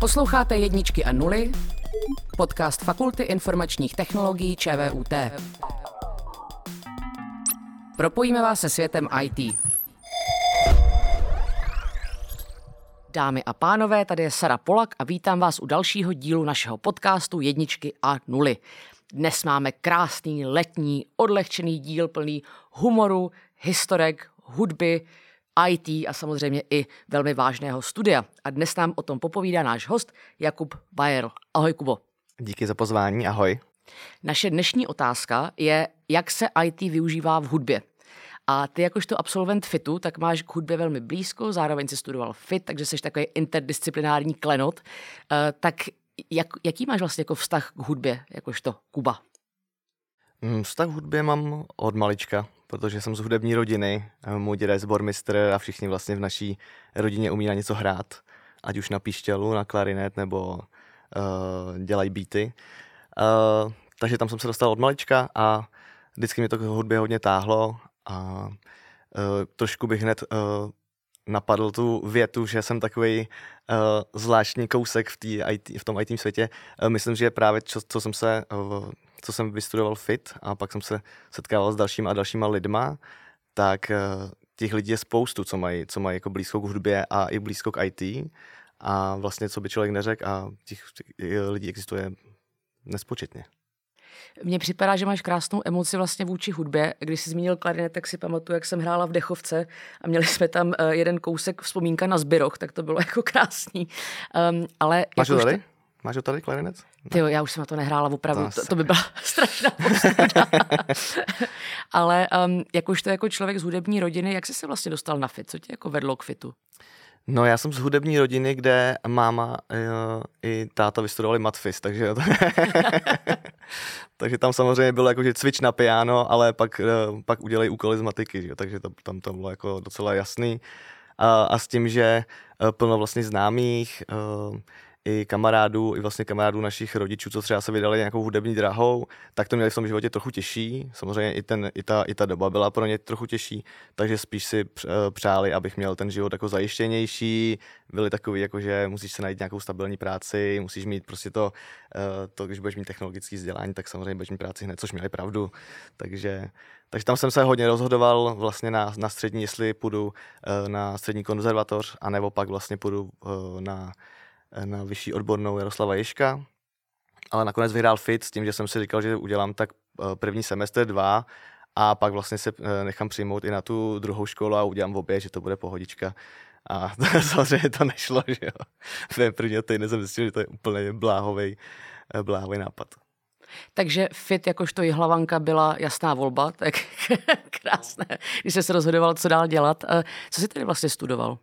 Posloucháte jedničky a nuly, podcast Fakulty informačních technologií ČVUT. Propojíme vás se světem IT. Dámy a pánové, tady je Sara Polak a vítám vás u dalšího dílu našeho podcastu Jedničky a nuly. Dnes máme krásný, letní, odlehčený díl plný humoru, historek, hudby, IT a samozřejmě i velmi vážného studia. A dnes nám o tom popovídá náš host Jakub Bayer. Ahoj Kubo. Díky za pozvání, ahoj. Naše dnešní otázka je, jak se IT využívá v hudbě. A ty jakožto absolvent FITu, tak máš k hudbě velmi blízko, zároveň si studoval FIT, takže jsi takový interdisciplinární klenot. Uh, tak jak, jaký máš vlastně jako vztah k hudbě, jakožto Kuba? Mm, vztah k hudbě mám od malička, protože jsem z hudební rodiny. Můj děda je zbormistr a všichni vlastně v naší rodině umí na něco hrát. Ať už na píšťalu, na klarinet nebo uh, dělají beaty. Uh, takže tam jsem se dostal od malička a vždycky mě to k hudbě hodně táhlo a uh, trošku bych hned uh, napadl tu větu, že jsem takový uh, zvláštní kousek v, IT, v tom IT světě. Uh, myslím, že právě co, co jsem se, uh, co jsem vystudoval FIT a pak jsem se setkával s dalšíma a dalšíma lidma, tak uh, těch lidí je spoustu, co mají, co mají jako blízko k hudbě a i blízko k IT. A vlastně, co by člověk neřekl, a těch, těch lidí existuje nespočetně. Mně připadá, že máš krásnou emoci vlastně vůči hudbě. Když jsi zmínil klarinet, tak si pamatuju, jak jsem hrála v Dechovce a měli jsme tam uh, jeden kousek vzpomínka na Zbyroch, tak to bylo jako krásný. Um, ale Máš to tady? Máš to tady klarinet? Ty jo, já už jsem na to nehrála opravdu, to, to by byla strašná Ale um, jak už to jako člověk z hudební rodiny, jak jsi se vlastně dostal na fit? Co tě jako vedlo k fitu? No já jsem z hudební rodiny, kde máma jo, i táta vystudovali matfis, takže, takže tam samozřejmě bylo jako, že cvič na piano, ale pak, eh, pak udělej úkoly z matiky, že? takže to, tam to bylo jako docela jasný. A, a s tím, že eh, plno vlastně známých, eh, i kamarádů, i vlastně kamarádů našich rodičů, co třeba se vydali nějakou hudební drahou, tak to měli v tom životě trochu těžší. Samozřejmě i, ten, i, ta, i ta doba byla pro ně trochu těžší, takže spíš si eh, přáli, abych měl ten život jako zajištěnější. Byli takový, jako že musíš se najít nějakou stabilní práci, musíš mít prostě to, eh, to když budeš mít technologické vzdělání, tak samozřejmě budeš mít práci hned, což měli pravdu. Takže, takže tam jsem se hodně rozhodoval vlastně na, na střední, jestli půjdu eh, na střední konzervatoř, anebo pak vlastně půjdu na na vyšší odbornou Jaroslava Ješka, ale nakonec vyhrál FIT s tím, že jsem si říkal, že udělám tak eh, první semestr dva a pak vlastně se eh, nechám přijmout i na tu druhou školu a udělám v obě, že to bude pohodička. A to, samozřejmě to nešlo, že jo. V první týdne jsem zjistil, že to je úplně bláhový, eh, bláhový nápad. Takže fit jakožto hlavanka byla jasná volba, tak krásné, když jsi se rozhodoval, co dál dělat. Co jsi tedy vlastně studoval?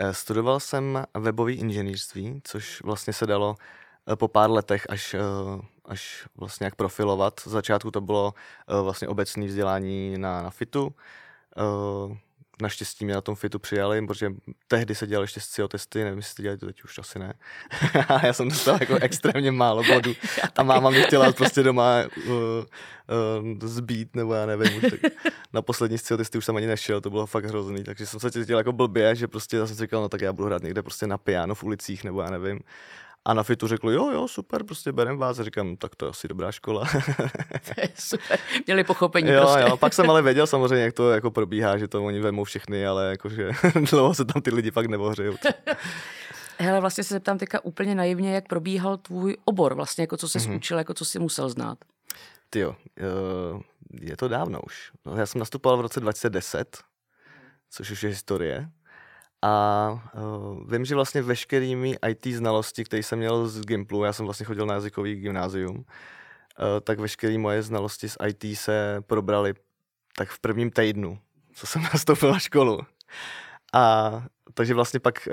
Eh, studoval jsem webový inženýrství, což vlastně se dalo eh, po pár letech až, eh, až vlastně jak profilovat. Z začátku to bylo vlastně obecné vzdělání na, na FITu. Naštěstí mě na tom FITu přijali, protože tehdy se dělali ještě SCIO testy, nevím, jestli dělali to teď už asi ne. a já jsem dostal jako extrémně málo bodů. A máma mě chtěla prostě doma uh, uh, zbít, nebo já nevím. Už tak na poslední SCIO testy už jsem ani nešel, to bylo fakt hrozný. Takže jsem se cítil jako blbě, že prostě já jsem si říkal, no tak já budu hrát někde prostě na piano v ulicích, nebo já nevím. A na FITu řekl, jo, jo, super, prostě berem vás. A říkám, tak to je asi dobrá škola. to je super, měli pochopení jo, prostě. Jo, pak jsem ale věděl samozřejmě, jak to jako probíhá, že to oni vemou všechny, ale jakože dlouho se tam ty lidi pak nevohřejou. Hele, vlastně se zeptám teďka úplně naivně, jak probíhal tvůj obor, vlastně jako co jsi mm-hmm. učil, jako co jsi musel znát. Ty jo, eh, je to dávno už. No, já jsem nastupoval v roce 2010, což už je historie. A uh, vím, že vlastně veškerými IT znalosti, které jsem měl z Gimplu, já jsem vlastně chodil na jazykový gymnázium, uh, tak veškeré moje znalosti z IT se probrali tak v prvním týdnu, co jsem nastoupil na školu. A takže vlastně pak,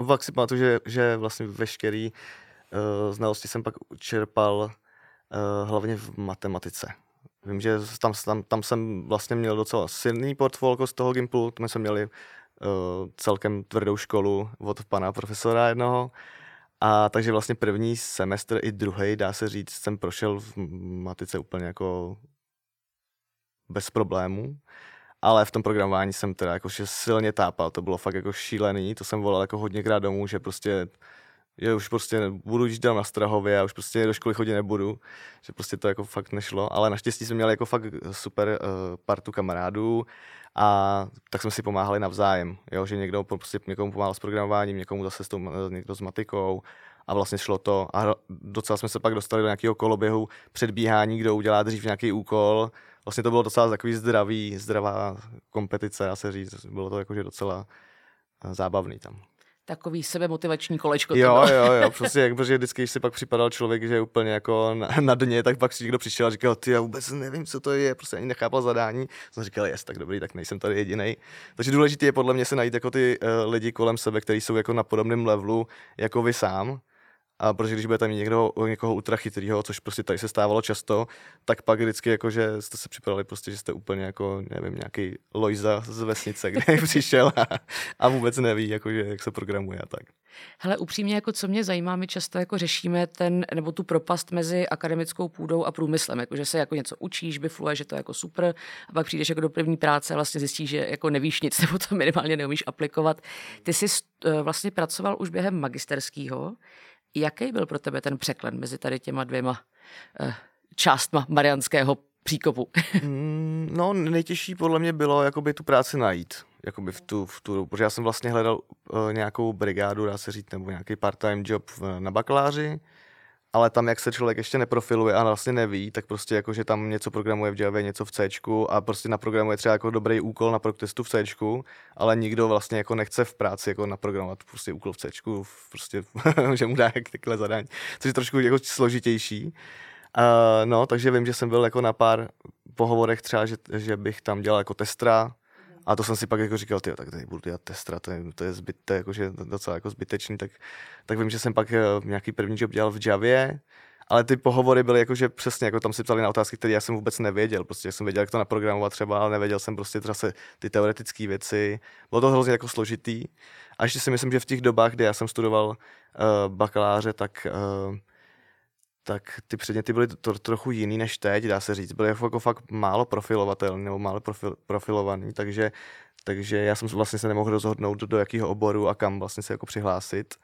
uh, pak si pamatuju, že, že vlastně veškeré uh, znalosti jsem pak čerpal uh, hlavně v matematice. Vím, že tam, tam, tam jsem vlastně měl docela silný portfolio z toho Gimplu, tam jsme měli celkem tvrdou školu od pana profesora jednoho. A takže vlastně první semestr i druhý, dá se říct, jsem prošel v matice úplně jako bez problémů. Ale v tom programování jsem teda jako silně tápal, to bylo fakt jako šílený, to jsem volal jako hodněkrát domů, že prostě že už prostě budu jít na Strahově a už prostě do školy chodit nebudu, že prostě to jako fakt nešlo, ale naštěstí jsme měli jako fakt super uh, partu kamarádů a tak jsme si pomáhali navzájem, jo, že někdo prostě někomu pomáhal s programováním, někomu zase s tou, někdo s matikou a vlastně šlo to. A docela jsme se pak dostali do nějakého koloběhu předbíhání, kdo udělá dřív nějaký úkol, vlastně to bylo docela takový zdravý, zdravá kompetice, dá se říct, bylo to jakože docela eh, zábavný tam takový sebemotivační kolečko. Jo, jo, jo, prostě jak, protože vždycky, když si pak připadal člověk, že je úplně jako na, na dně, tak pak si někdo přišel a říkal, ty já vůbec nevím, co to je, prostě ani nechápal zadání. Jsem říkal, jest, tak dobrý, tak nejsem tady jediný. Takže důležité je podle mě se najít jako ty uh, lidi kolem sebe, kteří jsou jako na podobném levelu jako vy sám a protože když budete mít někdo, někoho ultra chytrýho, což prostě tady se stávalo často, tak pak vždycky jako, že jste se připadali prostě, že jste úplně jako, nevím, nějaký Lojza z vesnice, kde přišel a, a vůbec neví, jako, že, jak se programuje a tak. Hele, upřímně, jako co mě zajímá, my často jako řešíme ten, nebo tu propast mezi akademickou půdou a průmyslem, jako, že se jako něco učíš, bifluje, že to je jako super, a pak přijdeš jako do první práce a vlastně zjistíš, že jako nevíš nic, nebo to minimálně neumíš aplikovat. Ty jsi eh, vlastně pracoval už během magisterského, Jaký byl pro tebe ten překlen mezi tady těma dvěma uh, částma marianského příkopu? mm, no, nejtěžší podle mě bylo jakoby tu práci najít. Jakoby v tu, v tu, protože já jsem vlastně hledal uh, nějakou brigádu, dá se říct, nebo nějaký part-time job v, na bakaláři ale tam, jak se člověk ještě neprofiluje a vlastně neví, tak prostě jako, že tam něco programuje v Java, něco v C a prostě naprogramuje třeba jako dobrý úkol na testu v C, ale nikdo vlastně jako nechce v práci jako naprogramovat prostě úkol v C, prostě, že mu dá takhle zadání, což je trošku jako složitější. Uh, no, takže vím, že jsem byl jako na pár pohovorech třeba, že, že bych tam dělal jako testra, a to jsem si pak jako říkal, tyjo, tak tady budu dělat testra, to je, to je, zbyt, to je jakože docela jako zbytečný, tak, tak vím, že jsem pak eh, nějaký první job dělal v Javě, ale ty pohovory byly jako, že přesně jako tam si ptali na otázky, které já jsem vůbec nevěděl. Prostě jsem věděl, jak to naprogramovat třeba, ale nevěděl jsem prostě třeba se ty teoretické věci. Bylo to hrozně jako složitý. A ještě si myslím, že v těch dobách, kdy já jsem studoval uh, bakaláře, tak uh, tak ty předměty byly to, trochu jiný než teď, dá se říct. Byly jako, fakt málo profilovatelný nebo málo profil, profilovaný, takže, takže já jsem vlastně se nemohl rozhodnout, do jakého oboru a kam vlastně se jako přihlásit.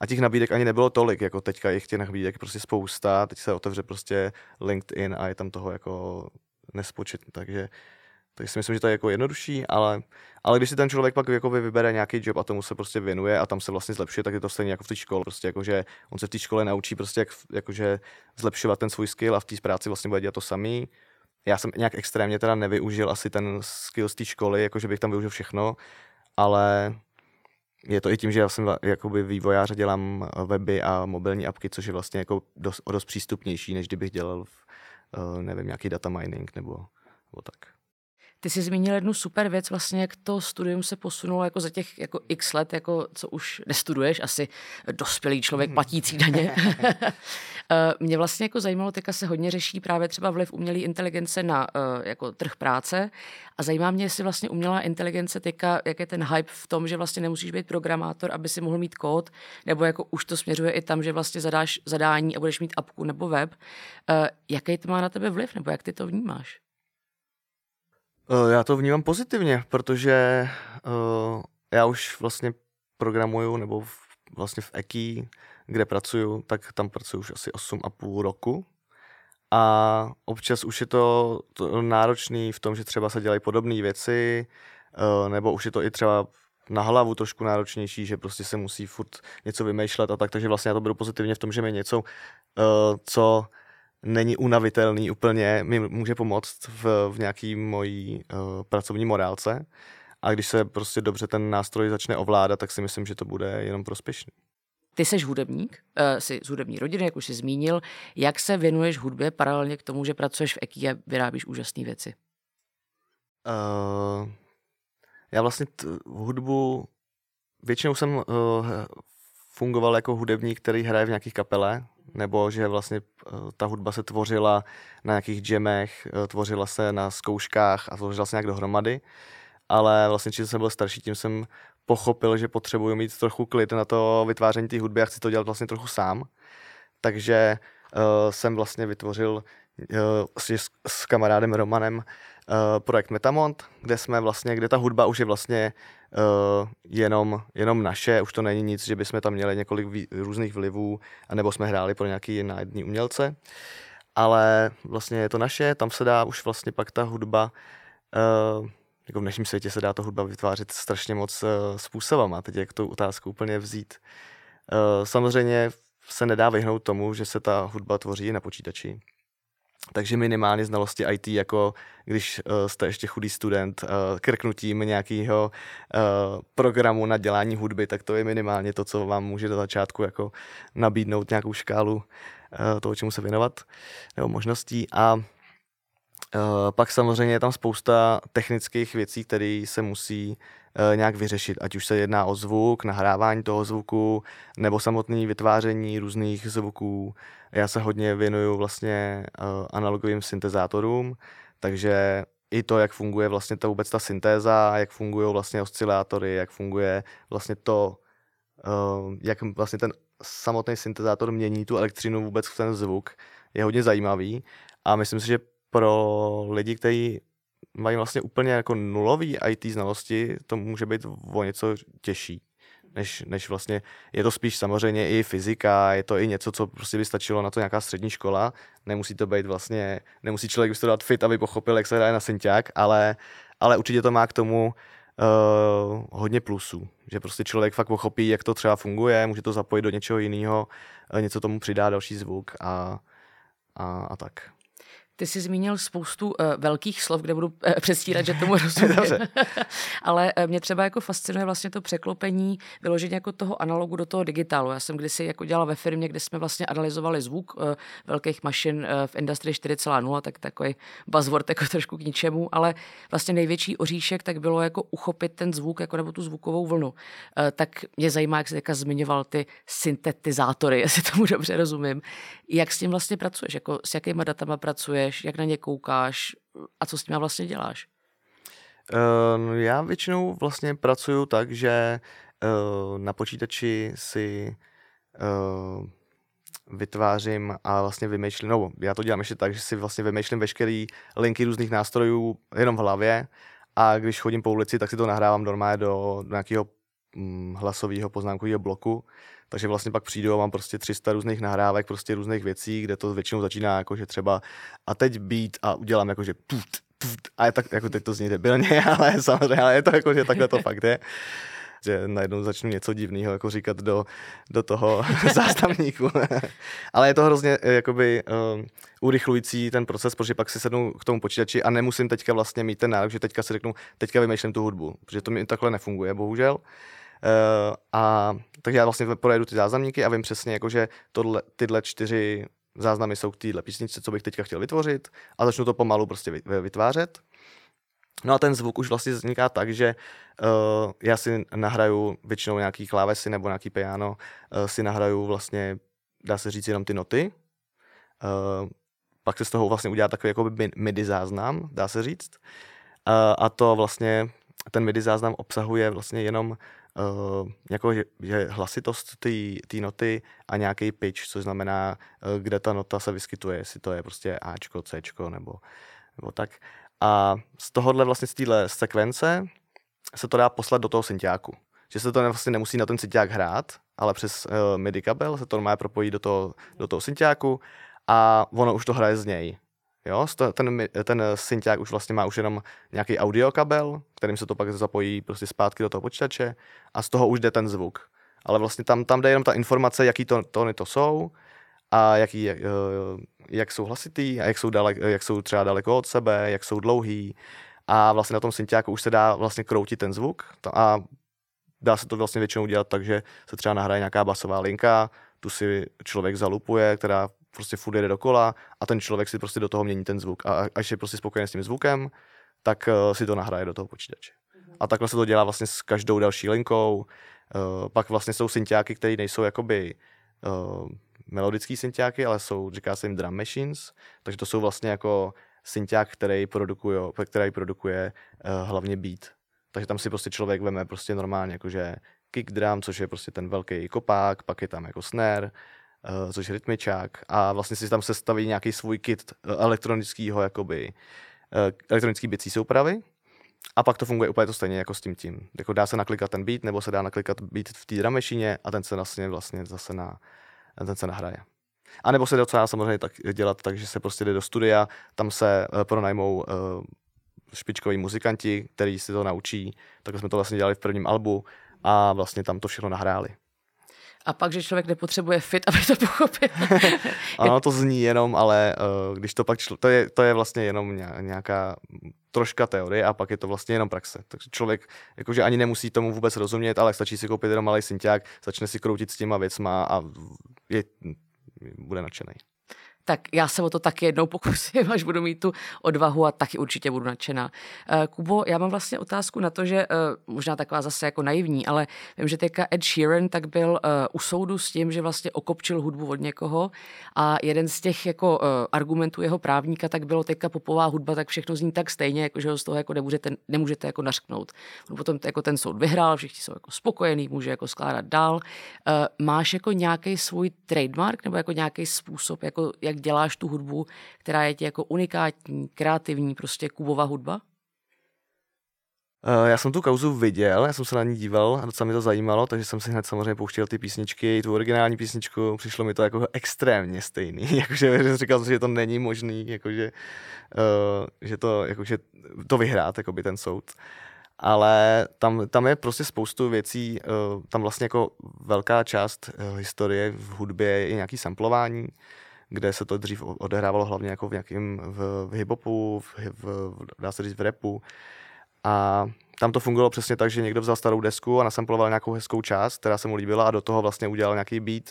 A těch nabídek ani nebylo tolik, jako teďka jich těch nabídek prostě spousta, teď se otevře prostě LinkedIn a je tam toho jako nespočet, takže takže si myslím, že to je jako jednodušší, ale, ale když si ten člověk pak jako vybere nějaký job a tomu se prostě věnuje a tam se vlastně zlepšuje, tak je to stejně jako v té škole. Prostě jako, že on se v té škole naučí prostě jak, jakože zlepšovat ten svůj skill a v té práci vlastně bude dělat to samý. Já jsem nějak extrémně teda nevyužil asi ten skill z té školy, jakože bych tam využil všechno, ale je to i tím, že já jsem jakoby vývojář, dělám weby a mobilní apky, což je vlastně jako dost, dost přístupnější, než kdybych dělal v, eh, nevím, nějaký data mining nebo, nebo tak. Ty jsi zmínil jednu super věc, vlastně jak to studium se posunulo jako za těch jako x let, jako co už nestuduješ, asi dospělý člověk platící daně. Eh, mě vlastně jako zajímalo, teďka se hodně řeší právě třeba vliv umělé inteligence na eh, jako trh práce a zajímá mě, jestli vlastně umělá inteligence teďka, jak je ten hype v tom, že vlastně nemusíš být programátor, aby si mohl mít kód, nebo jako už to směřuje i tam, že vlastně zadáš zadání a budeš mít apku nebo web. Eh, jaký to má na tebe vliv, nebo jak ty to vnímáš? Eh, já to vnímám pozitivně, protože uh, já už vlastně programuju, nebo vlastně v EKI, kde pracuju, tak tam pracuju už asi 8,5 roku. A občas už je to, to náročný v tom, že třeba se dělají podobné věci, uh, nebo už je to i třeba na hlavu trošku náročnější, že prostě se musí furt něco vymýšlet a tak, takže vlastně já to beru pozitivně v tom, že mi něco, co není unavitelný úplně, mi může pomoct v, v nějaký mojí uh, pracovní morálce. A když se prostě dobře ten nástroj začne ovládat, tak si myslím, že to bude jenom prospěšný. Ty jsi hudebník, uh, jsi z hudební rodiny, jak už jsi zmínil. Jak se věnuješ hudbě paralelně k tomu, že pracuješ v EKI a vyrábíš úžasné věci? Uh, já vlastně t- hudbu, většinou jsem uh, fungoval jako hudebník, který hraje v nějakých kapele, nebo že vlastně eh, ta hudba se tvořila na nějakých jamech, eh, tvořila se na zkouškách a tvořila se nějak dohromady, ale vlastně čím jsem byl starší, tím jsem pochopil, že potřebuji mít trochu klid na to vytváření té hudby a chci to dělat vlastně trochu sám. Takže uh, jsem vlastně vytvořil uh, s, s kamarádem Romanem uh, projekt Metamont, kde jsme vlastně, kde ta hudba už je vlastně uh, jenom, jenom naše, už to není nic, že bychom tam měli několik vý, různých vlivů, anebo jsme hráli pro nějaký jedný umělce, ale vlastně je to naše, tam se dá už vlastně pak ta hudba, uh, jako v dnešním světě se dá to hudba vytvářet strašně moc uh, způsobama, teď jak tu otázku úplně vzít. Uh, samozřejmě se nedá vyhnout tomu, že se ta hudba tvoří na počítači. Takže minimálně znalosti IT, jako když uh, jste ještě chudý student, uh, krknutím nějakého uh, programu na dělání hudby, tak to je minimálně to, co vám může do začátku jako nabídnout nějakou škálu uh, toho, čemu se věnovat, nebo možností. A uh, pak samozřejmě je tam spousta technických věcí, které se musí uh, nějak vyřešit, ať už se jedná o zvuk, nahrávání toho zvuku, nebo samotné vytváření různých zvuků, já se hodně věnuju vlastně uh, analogovým syntezátorům, takže i to, jak funguje vlastně ta vůbec ta syntéza, jak fungují vlastně oscilátory, jak funguje vlastně to, jak vlastně ten samotný syntezátor mění tu elektřinu vůbec v ten zvuk, je hodně zajímavý. A myslím si, že pro lidi, kteří mají vlastně úplně jako nulový IT znalosti, to může být o něco těžší než, než vlastně, je to spíš samozřejmě i fyzika, je to i něco, co prostě by stačilo na to nějaká střední škola, nemusí to být vlastně, nemusí člověk vystudovat fit, aby pochopil, jak se hraje na synťák, ale, ale určitě to má k tomu uh, hodně plusů, že prostě člověk fakt pochopí, jak to třeba funguje, může to zapojit do něčeho jiného, uh, něco tomu přidá další zvuk a, a, a tak. Ty jsi zmínil spoustu uh, velkých slov, kde budu uh, přestírat, že tomu rozumím. Ale uh, mě třeba jako fascinuje vlastně to překlopení, vyložení jako toho analogu do toho digitálu. Já jsem kdysi jako dělala ve firmě, kde jsme vlastně analyzovali zvuk uh, velkých mašin uh, v Industry 4.0, tak takový buzzword jako trošku k ničemu, ale vlastně největší oříšek tak bylo jako uchopit ten zvuk jako nebo tu zvukovou vlnu. Uh, tak mě zajímá, jak jsi zmiňoval ty syntetizátory, jestli tomu dobře rozumím. Jak s tím vlastně pracuješ? Jako s jakýma datama pracuješ? Sleduješ, jak na ně koukáš a co s tím vlastně děláš? Uh, já většinou vlastně pracuju tak, že uh, na počítači si uh, vytvářím a vlastně vymýšlím, no já to dělám ještě tak, že si vlastně vymýšlím veškeré linky různých nástrojů jenom v hlavě a když chodím po ulici, tak si to nahrávám normálně do, do nějakého hm, hlasového poznámkového bloku takže vlastně pak přijdu a mám prostě 300 různých nahrávek, prostě různých věcí, kde to většinou začíná jako, že třeba a teď být a udělám jako, že tut, tut, a je tak, jako teď to zní debilně, ale samozřejmě, ale je to jako, že takhle to fakt je že najednou začnu něco divného jako říkat do, do toho zástavníku. Ale je to hrozně eh, jakoby um, urychlující ten proces, protože pak si sednu k tomu počítači a nemusím teďka vlastně mít ten nárok, že teďka si řeknu, teďka vymýšlím tu hudbu, protože to mi takhle nefunguje, bohužel. Uh, a takže já vlastně projedu ty záznamníky a vím přesně, jako, že tohle, tyhle čtyři záznamy jsou k téhle písničce, co bych teďka chtěl vytvořit a začnu to pomalu prostě vytvářet. No a ten zvuk už vlastně vzniká tak, že uh, já si nahraju většinou nějaký klávesy nebo nějaký piano, uh, si nahraju vlastně, dá se říct, jenom ty noty. Uh, pak se z toho vlastně udělá takový jako MIDI záznam, dá se říct. Uh, a to vlastně, ten MIDI záznam obsahuje vlastně jenom uh, jako, že, že hlasitost té noty a nějaký pitch, což znamená, uh, kde ta nota se vyskytuje, jestli to je prostě Ačko, Cčko nebo, nebo tak. A z tohohle vlastně z téhle sekvence se to dá poslat do toho synťáku. Že se to vlastně nemusí na ten synťák hrát, ale přes uh, MIDI kabel se to normálně propojí do toho, do toho synťáku a ono už to hraje z něj. Jo, ten, ten synťák už vlastně má už jenom nějaký audio kabel, kterým se to pak zapojí prostě zpátky do toho počítače a z toho už jde ten zvuk. Ale vlastně tam, tam jde jenom ta informace, jaký to, tóny to jsou a jaký, jak, eh, jak jsou hlasitý a jak jsou, dalek, jak jsou třeba daleko od sebe, jak jsou dlouhý a vlastně na tom synťáku už se dá vlastně kroutit ten zvuk a dá se to vlastně většinou dělat tak, že se třeba nahraje nějaká basová linka, tu si člověk zalupuje, která prostě furt jede dokola a ten člověk si prostě do toho mění ten zvuk. A až je prostě spokojený s tím zvukem, tak uh, si to nahraje do toho počítače. Mm-hmm. A takhle se to dělá vlastně s každou další linkou. Uh, pak vlastně jsou synťáky, které nejsou jakoby uh, melodický synťáky, ale jsou, říká se jim drum machines, takže to jsou vlastně jako synťák, který, produkuje, který produkuje uh, hlavně beat. Takže tam si prostě člověk veme prostě normálně jakože kick drum, což je prostě ten velký kopák, pak je tam jako snare, což je rytmičák a vlastně si tam sestaví nějaký svůj kit uh, elektronického jakoby uh, elektronický bicí soupravy a pak to funguje úplně to stejně jako s tím tím. Jako dá se naklikat ten beat, nebo se dá naklikat beat v té machine a ten se vlastně, vlastně zase na, ten se nahraje. A nebo se docela samozřejmě tak dělat tak, že se prostě jde do studia, tam se pronajmou špičkoví muzikanti, který si to naučí, tak jsme to vlastně dělali v prvním albu a vlastně tam to všechno nahráli. A pak, že člověk nepotřebuje fit, aby to pochopil. ano, to zní jenom, ale uh, když to pak, člo, to, je, to je vlastně jenom nějaká troška teorie a pak je to vlastně jenom praxe. Takže člověk jakože ani nemusí tomu vůbec rozumět, ale stačí si koupit jenom malý synťák, začne si kroutit s těma věcma a je, bude nadšený tak já se o to taky jednou pokusím, až budu mít tu odvahu a taky určitě budu nadšená. Uh, Kubo, já mám vlastně otázku na to, že uh, možná taková zase jako naivní, ale vím, že teďka Ed Sheeran tak byl uh, u soudu s tím, že vlastně okopčil hudbu od někoho a jeden z těch jako argumentů jeho právníka tak bylo teďka popová hudba, tak všechno zní tak stejně, jako že ho z toho jako nemůžete, nemůžete jako nařknout. On potom jako ten soud vyhrál, všichni jsou jako spokojení, může jako skládat dál. Máš jako nějaký svůj trademark nebo jako nějaký způsob, jako jak děláš tu hudbu, která je ti jako unikátní, kreativní, prostě kubová hudba? Uh, já jsem tu kauzu viděl, já jsem se na ní díval a docela mi to zajímalo, takže jsem si hned samozřejmě pouštěl ty písničky, tu originální písničku, přišlo mi to jako extrémně stejný, jakože říkal jsem, že to není možný, jakože, uh, že to, jakože to vyhrát, jakoby ten soud. Ale tam, tam je prostě spoustu věcí, uh, tam vlastně jako velká část historie v hudbě je nějaký samplování, kde se to dřív odehrávalo hlavně jako v nějakém v, v hip-hopu, v, v, dá se říct v repu. A tam to fungovalo přesně tak, že někdo vzal starou desku a nasamploval nějakou hezkou část, která se mu líbila a do toho vlastně udělal nějaký beat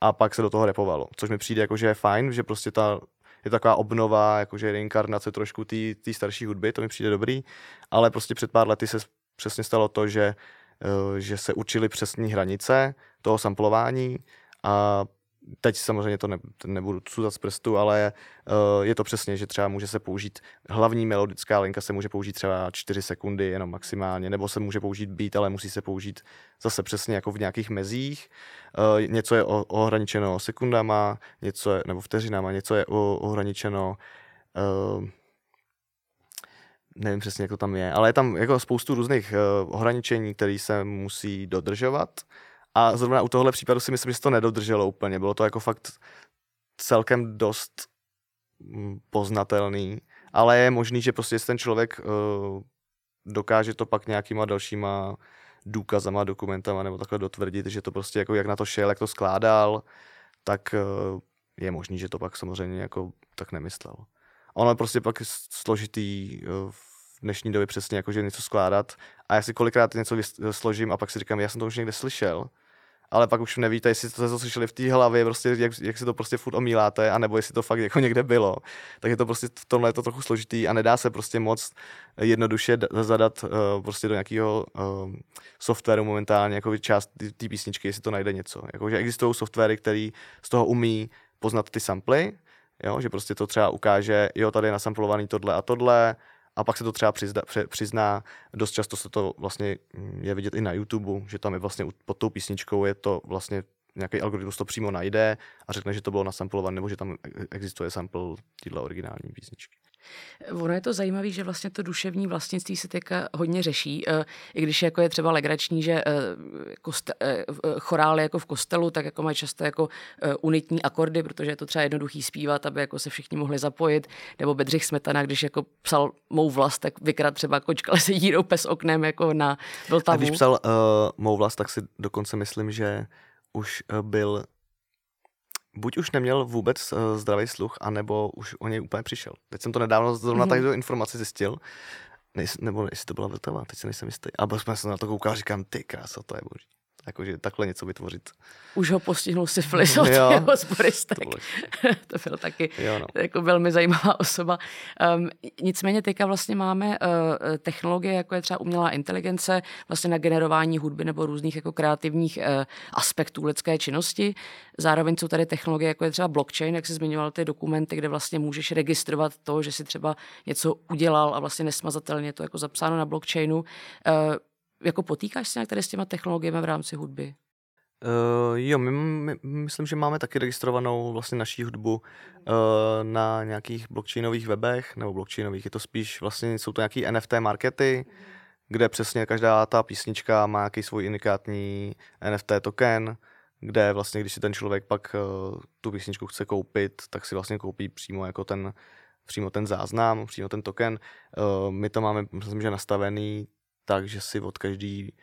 a pak se do toho repovalo. Což mi přijde jako, že je fajn, že prostě ta je taková obnova, jakože reinkarnace trošku té starší hudby, to mi přijde dobrý, ale prostě před pár lety se přesně stalo to, že, eh, že se učili přesní hranice toho samplování a teď samozřejmě to ne, nebudu cudat z prstu, ale uh, je to přesně, že třeba může se použít hlavní melodická linka se může použít třeba 4 sekundy jenom maximálně, nebo se může použít beat, ale musí se použít zase přesně jako v nějakých mezích. Uh, něco je ohraničeno sekundama, něco je, nebo vteřinama, něco je ohraničeno uh, nevím přesně, jak to tam je, ale je tam jako spoustu různých uh, ohraničení, které se musí dodržovat a zrovna u tohle případu si myslím, že se to nedodrželo úplně. Bylo to jako fakt celkem dost mm, poznatelný, ale je možný, že prostě ten člověk uh, dokáže to pak nějakýma dalšíma důkazama, dokumentama nebo takhle dotvrdit, že to prostě jako jak na to šel, jak to skládal, tak uh, je možný, že to pak samozřejmě jako tak nemyslel. Ono je prostě pak složitý uh, v dnešní době přesně jako, že něco skládat a já si kolikrát něco složím a pak si říkám, já jsem to už někde slyšel, ale pak už nevíte, jestli to slyšeli v té hlavě, prostě jak, jak si to prostě furt omíláte, anebo jestli to fakt jako někde bylo. Tak je to prostě v tomhle je to trochu složitý a nedá se prostě moc jednoduše zadat uh, prostě do nějakého uh, softwaru momentálně, jako část té písničky, jestli to najde něco. Jako, že existují softwary, které z toho umí poznat ty samply, jo, že prostě to třeba ukáže, jo, tady je nasamplovaný tohle a tohle, a pak se to třeba přizna, přizná, dost často se to vlastně mm, je vidět i na YouTube, že tam je vlastně pod tou písničkou je to vlastně nějaký algoritmus to přímo najde a řekne, že to bylo nasamplované nebo že tam existuje sample téhle originální písničky. Ono je to zajímavé, že vlastně to duševní vlastnictví se teďka hodně řeší, eh, i když jako je třeba legrační, že eh, koste, eh, chorály jako v kostelu, tak jako mají často jako unitní akordy, protože je to třeba jednoduchý zpívat, aby jako se všichni mohli zapojit, nebo Bedřich Smetana, když jako psal mou vlast, tak vykrát třeba kočka se dírou pes oknem jako na Vltavu. A když psal uh, mou vlast, tak si dokonce myslím, že už byl buď už neměl vůbec uh, zdravý sluch, anebo už o něj úplně přišel. Teď jsem to nedávno zrovna mm-hmm. tady informaci zjistil, Nejs, nebo jestli to byla Vltava, teď se nejsem jistý. A jsme se na to koukal a říkám, ty krása, to je boží jakože takhle něco vytvořit. Už ho postihnul syfilis od jeho zboristek. To, to byl taky jo, no. jako velmi zajímavá osoba. Um, nicméně teďka vlastně máme uh, technologie, jako je třeba umělá inteligence, vlastně na generování hudby nebo různých jako kreativních uh, aspektů lidské činnosti. Zároveň jsou tady technologie, jako je třeba blockchain, jak jsi zmiňoval ty dokumenty, kde vlastně můžeš registrovat to, že si třeba něco udělal a vlastně nesmazatelně to jako zapsáno na blockchainu. Uh, jako potýkáš se nějak tady s těma technologiemi v rámci hudby? Uh, jo, my, my, myslím, že máme taky registrovanou vlastně naší hudbu uh, na nějakých blockchainových webech, nebo blockchainových, je to spíš vlastně, jsou to nějaký NFT markety, kde přesně každá ta písnička má nějaký svůj unikátní NFT token, kde vlastně, když si ten člověk pak uh, tu písničku chce koupit, tak si vlastně koupí přímo jako ten, přímo ten záznam, přímo ten token. Uh, my to máme, myslím, že nastavený tak, že si od každý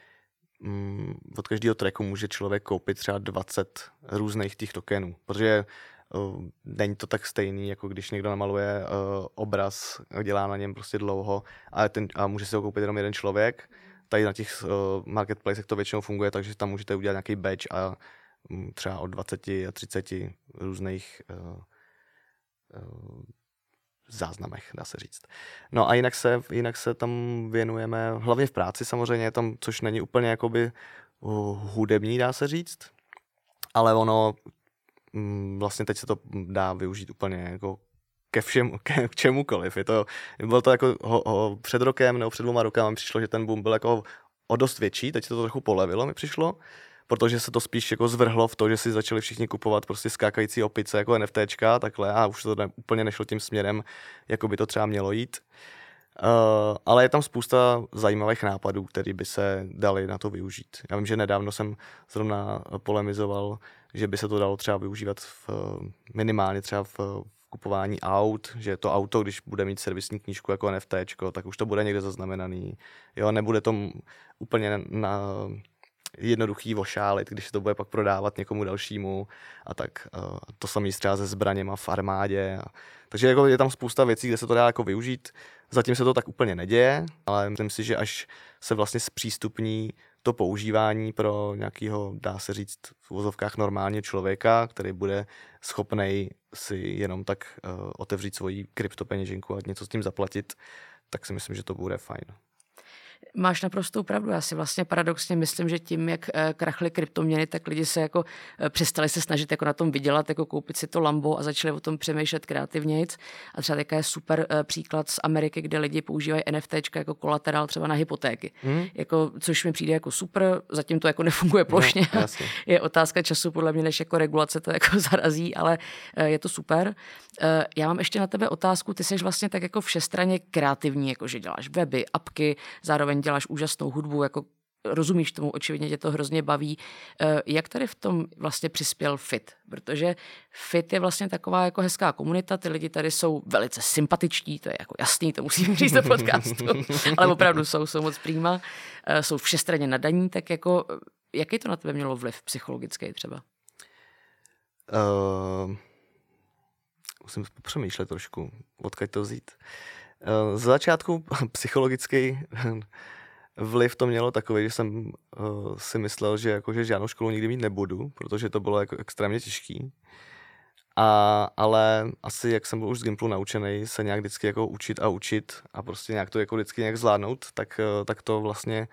mm, od každého tracku může člověk koupit třeba 20 různých těch tokenů, protože uh, není to tak stejný, jako když někdo namaluje uh, obraz, dělá na něm prostě dlouho a, ten, a může si ho koupit jenom jeden člověk. Tady na těch uh, marketplacech to většinou funguje, takže tam můžete udělat nějaký badge a um, třeba od 20 a 30 různých uh, uh, záznamech, dá se říct. No a jinak se, jinak se tam věnujeme, hlavně v práci samozřejmě, tam, což není úplně jakoby uh, hudební, dá se říct, ale ono mm, vlastně teď se to dá využít úplně jako ke všem, ke, k čemukoliv. Je to, bylo to jako ho, ho, před rokem nebo před dvěma rokama mi přišlo, že ten boom byl jako o dost větší, teď se to trochu polevilo, mi přišlo, protože se to spíš jako zvrhlo v to, že si začali všichni kupovat prostě skákající opice jako NFTčka, takhle a už to ne, úplně nešlo tím směrem, jako by to třeba mělo jít. Uh, ale je tam spousta zajímavých nápadů, které by se dali na to využít. Já vím, že nedávno jsem zrovna polemizoval, že by se to dalo třeba využívat v, minimálně třeba v, v kupování aut, že to auto, když bude mít servisní knížku jako NFT, tak už to bude někde zaznamenaný. Jo, nebude to úplně na, jednoduchý vošálit, když se to bude pak prodávat někomu dalšímu a tak. Uh, to samé třeba se zbraněma v armádě. A, takže jako je tam spousta věcí, kde se to dá jako využít. Zatím se to tak úplně neděje, ale myslím si, že až se vlastně zpřístupní to používání pro nějakého, dá se říct, v uvozovkách normálně člověka, který bude schopný si jenom tak uh, otevřít svoji kryptopeněženku a něco s tím zaplatit, tak si myslím, že to bude fajn. Máš naprostou pravdu. Já si vlastně paradoxně myslím, že tím, jak eh, krachly kryptoměny, tak lidi se jako eh, přestali se snažit jako na tom vydělat, jako koupit si to Lambo a začali o tom přemýšlet kreativnějc. A třeba takový je super eh, příklad z Ameriky, kde lidi používají NFT jako kolaterál třeba na hypotéky. Hmm. Jako, což mi přijde jako super, zatím to jako nefunguje no, plošně. No, je otázka času, podle mě, než jako regulace to jako zarazí, ale je to super. Já mám ještě na tebe otázku. Ty jsi vlastně tak jako všestranně kreativní, jako že děláš weby, apky, zároveň děláš úžasnou hudbu, jako rozumíš tomu, očividně tě to hrozně baví. Eh, jak tady v tom vlastně přispěl FIT? Protože FIT je vlastně taková jako hezká komunita, ty lidi tady jsou velice sympatičtí, to je jako jasný, to musím říct do podcastu, ale opravdu jsou, jsou moc přímá, eh, jsou všestranně nadaní, tak jako jaký to na tebe mělo vliv psychologický třeba? Uh, musím přemýšlet trošku, odkud to vzít. Uh, z začátku psychologický vliv to mělo takový, že jsem uh, si myslel, že, jako, že žádnou školu nikdy mít nebudu, protože to bylo jako extrémně těžký. A, ale asi, jak jsem byl už z Gimplu naučený se nějak vždycky jako učit a učit a prostě nějak to jako vždycky nějak zvládnout, tak, uh, tak to vlastně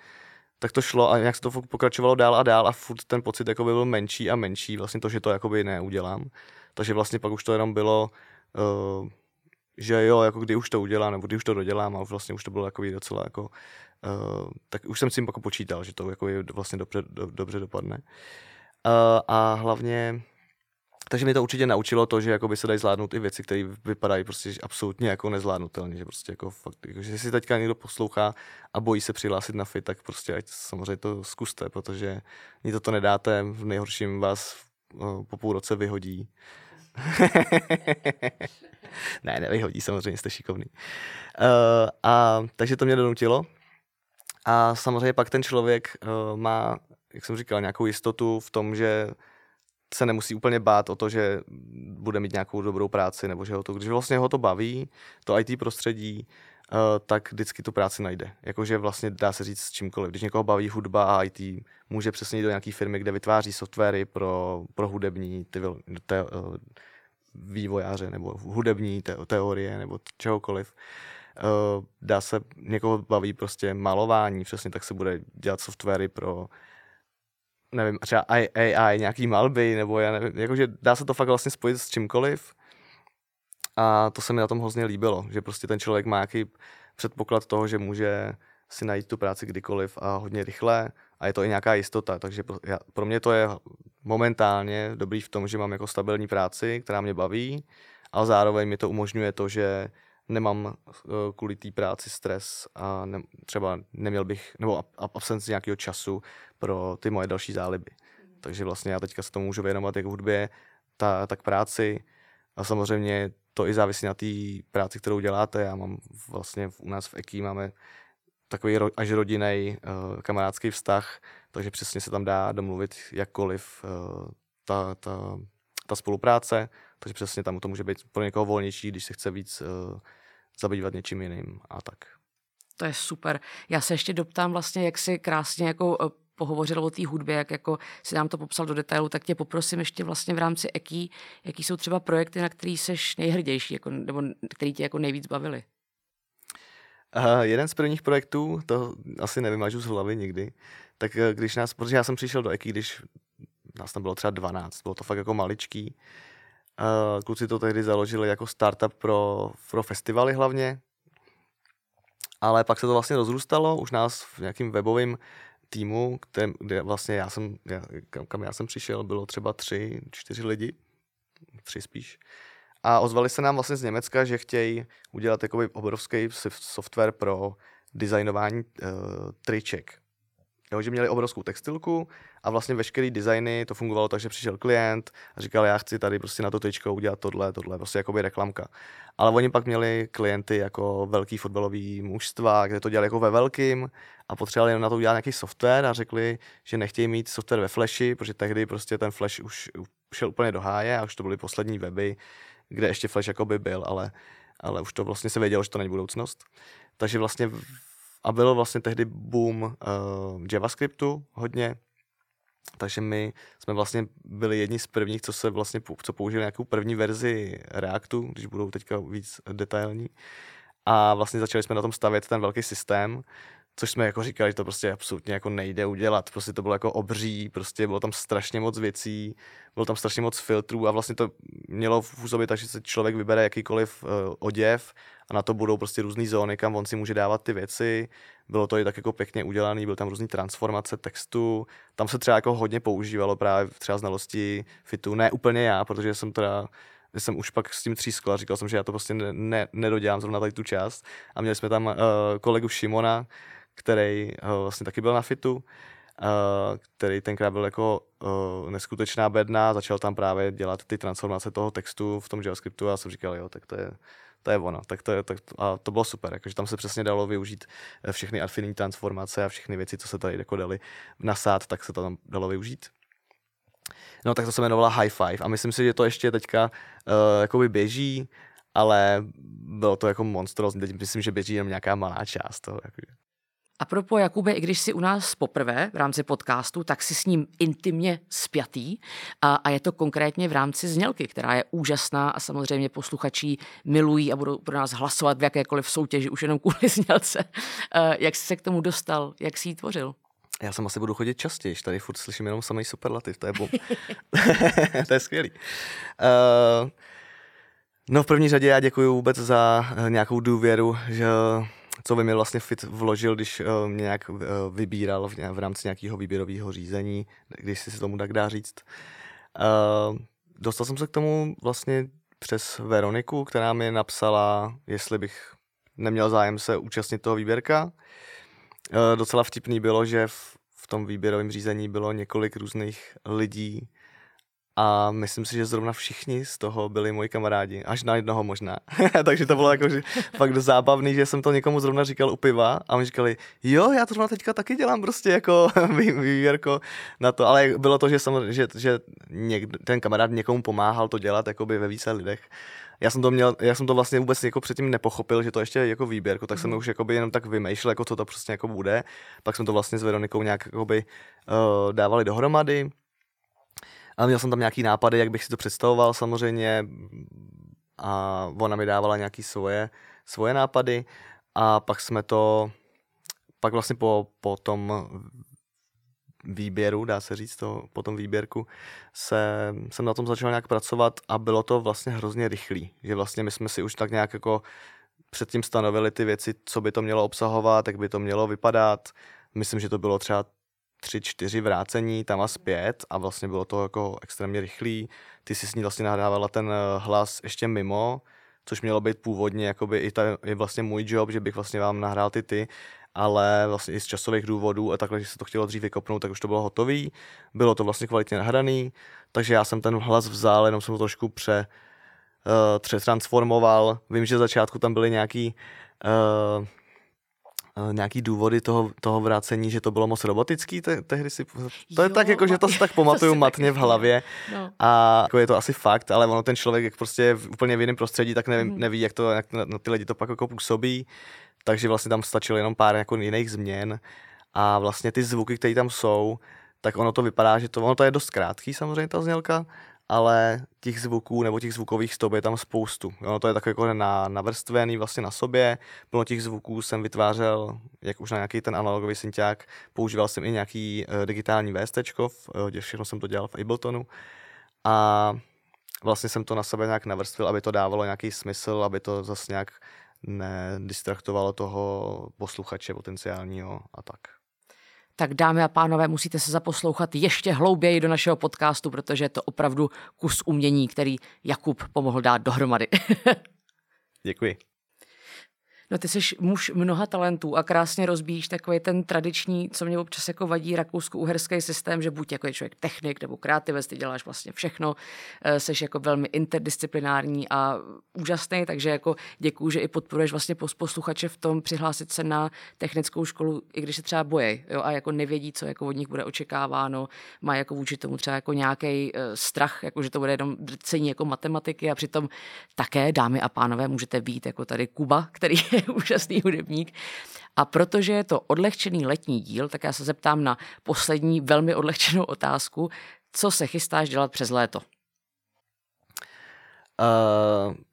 tak to šlo a nějak se to pokračovalo dál a dál a furt ten pocit jako by byl menší a menší, vlastně to, že to jakoby neudělám. Takže vlastně pak už to jenom bylo, uh, že jo, jako kdy už to udělám, nebo kdy už to dodělám a vlastně už to bylo jako docela jako Uh, tak už jsem si jako počítal, že to jako je vlastně dobře, do, dobře dopadne. Uh, a hlavně, takže mě to určitě naučilo to, že jako by se dají zvládnout i věci, které vypadají prostě absolutně jako nezvládnutelně, že prostě jako fakt, jako, že si teďka někdo poslouchá a bojí se přihlásit na fit, tak prostě ať samozřejmě to zkuste, protože ni to nedáte, v nejhorším vás uh, po půl roce vyhodí. ne, nevyhodí, samozřejmě jste šikovný. Uh, a takže to mě donutilo a samozřejmě pak ten člověk uh, má, jak jsem říkal, nějakou jistotu v tom, že se nemusí úplně bát o to, že bude mít nějakou dobrou práci, nebo že ho to, když vlastně ho to baví, to IT prostředí, tak vždycky tu práci najde. Jakože vlastně dá se říct s čímkoliv. Když někoho baví hudba a IT, může přesně jít do nějaké firmy, kde vytváří softwary pro, pro hudební ty, te, uh, vývojáře nebo hudební te, teorie nebo čehokoliv. Uh, dá se, někoho baví prostě malování, přesně tak se bude dělat softwary pro nevím, třeba AI, nějaký malby, nebo já nevím, jakože dá se to fakt vlastně spojit s čímkoliv. A to se mi na tom hrozně líbilo, že prostě ten člověk má nějaký předpoklad toho, že může si najít tu práci kdykoliv a hodně rychle a je to i nějaká jistota, takže pro, já, pro mě to je momentálně dobrý v tom, že mám jako stabilní práci, která mě baví, ale zároveň mi to umožňuje to, že nemám uh, kvůli té práci stres a ne, třeba neměl bych, nebo absenci nějakého času pro ty moje další záliby. Takže vlastně já teďka se tomu můžu věnovat jak v hudbě, ta, tak práci. A samozřejmě to i závisí na té práci, kterou děláte. Já mám vlastně u nás v EKI máme takový až rodinný uh, kamarádský vztah, takže přesně se tam dá domluvit jakkoliv uh, ta, ta, ta spolupráce, takže přesně tam to může být pro někoho volnější, když se chce víc uh, zabývat něčím jiným a tak. To je super. Já se ještě doptám vlastně, jak si krásně jako pohovořil o té hudbě, jak jako si nám to popsal do detailu, tak tě poprosím ještě vlastně v rámci EKI, jaký jsou třeba projekty, na který jsi nejhrdější, jako, nebo který tě jako nejvíc bavili? Uh, jeden z prvních projektů, to asi nevymažu z hlavy nikdy, tak eh, když nás, protože já jsem přišel do EKI, když nás tam bylo třeba 12, bylo to fakt jako maličký. Uh, kluci to tehdy založili jako startup pro, pro festivaly hlavně, ale pak se to vlastně rozrůstalo, už nás v nějakým webovým týmu, kde, kde vlastně já jsem, já, kam já jsem přišel, bylo třeba tři, čtyři lidi, tři spíš. A ozvali se nám vlastně z Německa, že chtějí udělat takový obrovský software pro designování uh, triček. Jo, že měli obrovskou textilku a vlastně veškerý designy, to fungovalo tak, že přišel klient a říkal, já chci tady prostě na to tričko udělat tohle, tohle, prostě jako by reklamka. Ale oni pak měli klienty jako velký fotbalový mužstva, kde to dělali jako ve velkým a potřebovali na to udělat nějaký software a řekli, že nechtějí mít software ve Flashi, protože tehdy prostě ten Flash už šel úplně do háje a už to byly poslední weby, kde ještě Flash jako by byl, ale, ale už to vlastně se vědělo, že to není budoucnost. Takže vlastně a bylo vlastně tehdy boom uh, JavaScriptu hodně, takže my jsme vlastně byli jedni z prvních, co se vlastně co použili nějakou první verzi Reactu, když budou teďka víc detailní. A vlastně začali jsme na tom stavět ten velký systém, což jsme jako říkali, že to prostě absolutně jako nejde udělat. Prostě to bylo jako obří, prostě bylo tam strašně moc věcí, bylo tam strašně moc filtrů a vlastně to mělo působit tak, že se člověk vybere jakýkoliv uh, oděv a na to budou prostě různé zóny, kam on si může dávat ty věci. Bylo to i tak jako pěkně udělané, byl tam různý transformace textu. Tam se třeba jako hodně používalo právě třeba znalosti fitu. Ne úplně já, protože jsem teda že jsem už pak s tím třískl a říkal jsem, že já to prostě ne, ne, nedodělám zrovna tady tu část. A měli jsme tam uh, kolegu Šimona, který uh, vlastně taky byl na fitu, uh, který tenkrát byl jako uh, neskutečná bedna, začal tam právě dělat ty transformace toho textu v tom JavaScriptu a jsem říkal, jo, tak to je, to je ono. Tak to, tak, a to bylo super, jakože tam se přesně dalo využít všechny affinní transformace a všechny věci, co se tady jako dali nasát, tak se to tam dalo využít. No tak to se jmenovala High Five a myslím si, že to ještě teďka uh, jakoby běží, ale bylo to jako monstros, teď myslím, že běží jenom nějaká malá část toho. Jako. A propo Jakube, i když jsi u nás poprvé v rámci podcastu, tak si s ním intimně spjatý a, a je to konkrétně v rámci znělky, která je úžasná a samozřejmě posluchači milují a budou pro nás hlasovat v jakékoliv soutěži už jenom kvůli znělce. Uh, jak jsi se k tomu dostal? Jak jsi ji tvořil? Já jsem asi budu chodit častěji, tady furt slyším jenom samý superlativ, to je bom. to je skvělý. Uh, no v první řadě já děkuji vůbec za nějakou důvěru, že co by mi vlastně Fit vložil, když uh, mě nějak uh, vybíral v, rámci nějakého výběrového řízení, když si tomu tak dá říct. Uh, dostal jsem se k tomu vlastně přes Veroniku, která mi napsala, jestli bych neměl zájem se účastnit toho výběrka. Docela vtipný bylo, že v, v tom výběrovém řízení bylo několik různých lidí, a myslím si, že zrovna všichni z toho byli moji kamarádi, až na jednoho možná. Takže to bylo jako že fakt zábavný, že jsem to někomu zrovna říkal u piva a oni říkali, jo, já to zrovna teďka taky dělám prostě jako vývěrko na to, ale bylo to, že, jsem, že, že někdo, ten kamarád někomu pomáhal to dělat jakoby ve více lidech. Já jsem to měl, já jsem to vlastně vůbec jako předtím nepochopil, že to ještě je jako výběrko, tak mm. jsem mhm. už jakoby jenom tak vymýšlel, jako co to prostě jako bude. Pak jsme to vlastně s Veronikou nějak jakoby, uh, dávali dohromady ale měl jsem tam nějaký nápady, jak bych si to představoval samozřejmě. A ona mi dávala nějaký svoje, svoje nápady. A pak jsme to, pak vlastně po, po tom výběru, dá se říct, to, po tom výběrku, se, jsem na tom začal nějak pracovat a bylo to vlastně hrozně rychlý, že vlastně my jsme si už tak nějak jako předtím stanovili ty věci, co by to mělo obsahovat, jak by to mělo vypadat. Myslím, že to bylo třeba tři, čtyři vrácení tam a zpět a vlastně bylo to jako extrémně rychlý. Ty si s ní vlastně nahrávala ten eh, hlas ještě mimo, což mělo být původně jakoby i, ta, i vlastně můj job, že bych vlastně vám nahrál ty ty, ale vlastně i z časových důvodů a takhle, že se to chtělo dřív vykopnout, tak už to bylo hotový. Bylo to vlastně kvalitně nahraný, takže já jsem ten hlas vzal, jenom jsem to trošku pře, uh, přetransformoval. Vím, že začátku tam byly nějaký uh, nějaký důvody toho, toho vrácení, že to bylo moc robotický, te, tehdy si, to jo, je tak jako, že to si tak pamatuju matně v hlavě no. a jako je to asi fakt, ale ono ten člověk jak prostě je v úplně v jiném prostředí, tak neví, mm. neví jak to, jak na ty lidi to pak jako působí, takže vlastně tam stačilo jenom pár jako jiných změn a vlastně ty zvuky, které tam jsou, tak ono to vypadá, že to, ono to je dost krátký samozřejmě ta znělka, ale těch zvuků nebo těch zvukových stop je tam spoustu. Ono to je tak jako na, navrstvený vlastně na sobě. Plno těch zvuků jsem vytvářel, jak už na nějaký ten analogový synťák. Používal jsem i nějaký uh, digitální VST, uh, všechno jsem to dělal v Abletonu. A vlastně jsem to na sebe nějak navrstvil, aby to dávalo nějaký smysl, aby to zase nějak nedistraktovalo toho posluchače potenciálního a tak tak dámy a pánové, musíte se zaposlouchat ještě hlouběji do našeho podcastu, protože je to opravdu kus umění, který Jakub pomohl dát dohromady. Děkuji. No ty jsi muž mnoha talentů a krásně rozbíjíš takový ten tradiční, co mě občas jako vadí rakousko-uherský systém, že buď jako je člověk technik nebo kreativec, ty děláš vlastně všechno, jsi eh, jako velmi interdisciplinární a úžasný, takže jako děkuju, že i podporuješ vlastně posluchače v tom přihlásit se na technickou školu, i když se třeba bojí jo, a jako nevědí, co jako od nich bude očekáváno, má jako vůči tomu třeba jako nějaký uh, strach, jako že to bude jenom drcení jako matematiky a přitom také, dámy a pánové, můžete být jako tady Kuba, který úžasný hudebník. A protože je to odlehčený letní díl, tak já se zeptám na poslední velmi odlehčenou otázku. Co se chystáš dělat přes léto? Uh,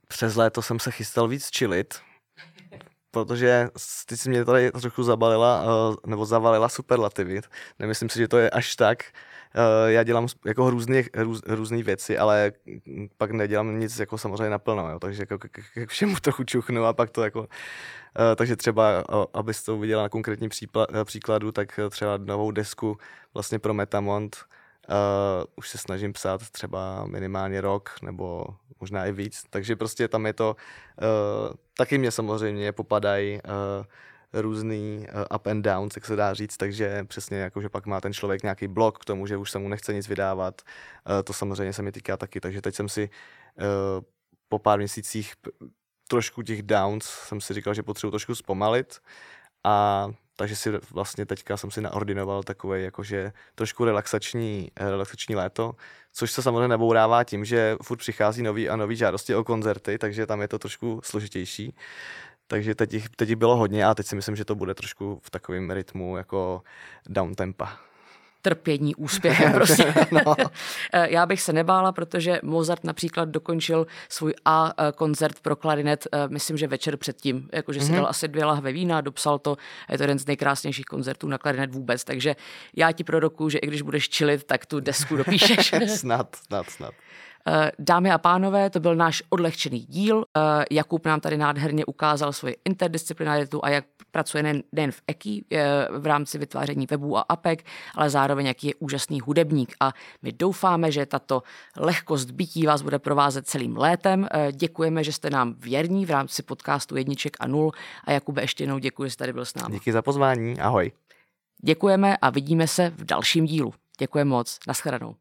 přes léto jsem se chystal víc chillit, protože ty si mě tady trochu zabalila, uh, nebo zavalila superlativy. Nemyslím si, že to je až tak. Uh, já dělám jako různé růz, různé věci, ale pak nedělám nic jako samozřejmě naplno, jo, takže jako k, k, k všemu trochu čuchnu a pak to jako, uh, takže třeba, abyste to uviděla na konkrétní příkladu, tak třeba novou desku vlastně pro Metamont, Uh, už se snažím psát třeba minimálně rok nebo možná i víc, takže prostě tam je to, uh, taky mě samozřejmě popadají uh, různý up and downs, jak se dá říct, takže přesně jako, že pak má ten člověk nějaký blok k tomu, že už se mu nechce nic vydávat, to samozřejmě se mi týká taky, takže teď jsem si po pár měsících trošku těch downs jsem si říkal, že potřebuji trošku zpomalit a takže si vlastně teďka jsem si naordinoval takové jakože trošku relaxační, relaxační léto, což se samozřejmě nebourává tím, že furt přichází nový a nový žádosti o koncerty, takže tam je to trošku složitější. Takže teď teď bylo hodně a teď si myslím, že to bude trošku v takovém rytmu jako down tempa trpění úspěchem. Prostě. no. Eh, já bych se nebála, protože Mozart například dokončil svůj A eh, koncert pro klarinet, eh, myslím, že večer předtím, jakože mm-hmm. si mhm. dal asi dvě lahve vína, dopsal to, je to jeden z nejkrásnějších koncertů na klarinet vůbec, takže já ti prorokuju, že i když budeš čilit, tak tu desku dopíšeš. snad, snad, snad. Eh, dámy a pánové, to byl náš odlehčený díl. Eh, Jakub nám tady nádherně ukázal svoji interdisciplinaritu a jak pracuje nejen, nejen v EKI v rámci vytváření webů a apek, ale zároveň jaký je úžasný hudebník. A my doufáme, že tato lehkost bytí vás bude provázet celým létem. Eh, děkujeme, že jste nám věrní v rámci podcastu Jedniček a Nul. A Jakube, ještě jednou děkuji, že jste tady byl s námi. Díky za pozvání, ahoj. Děkujeme a vidíme se v dalším dílu. Děkujeme moc, nashledanou.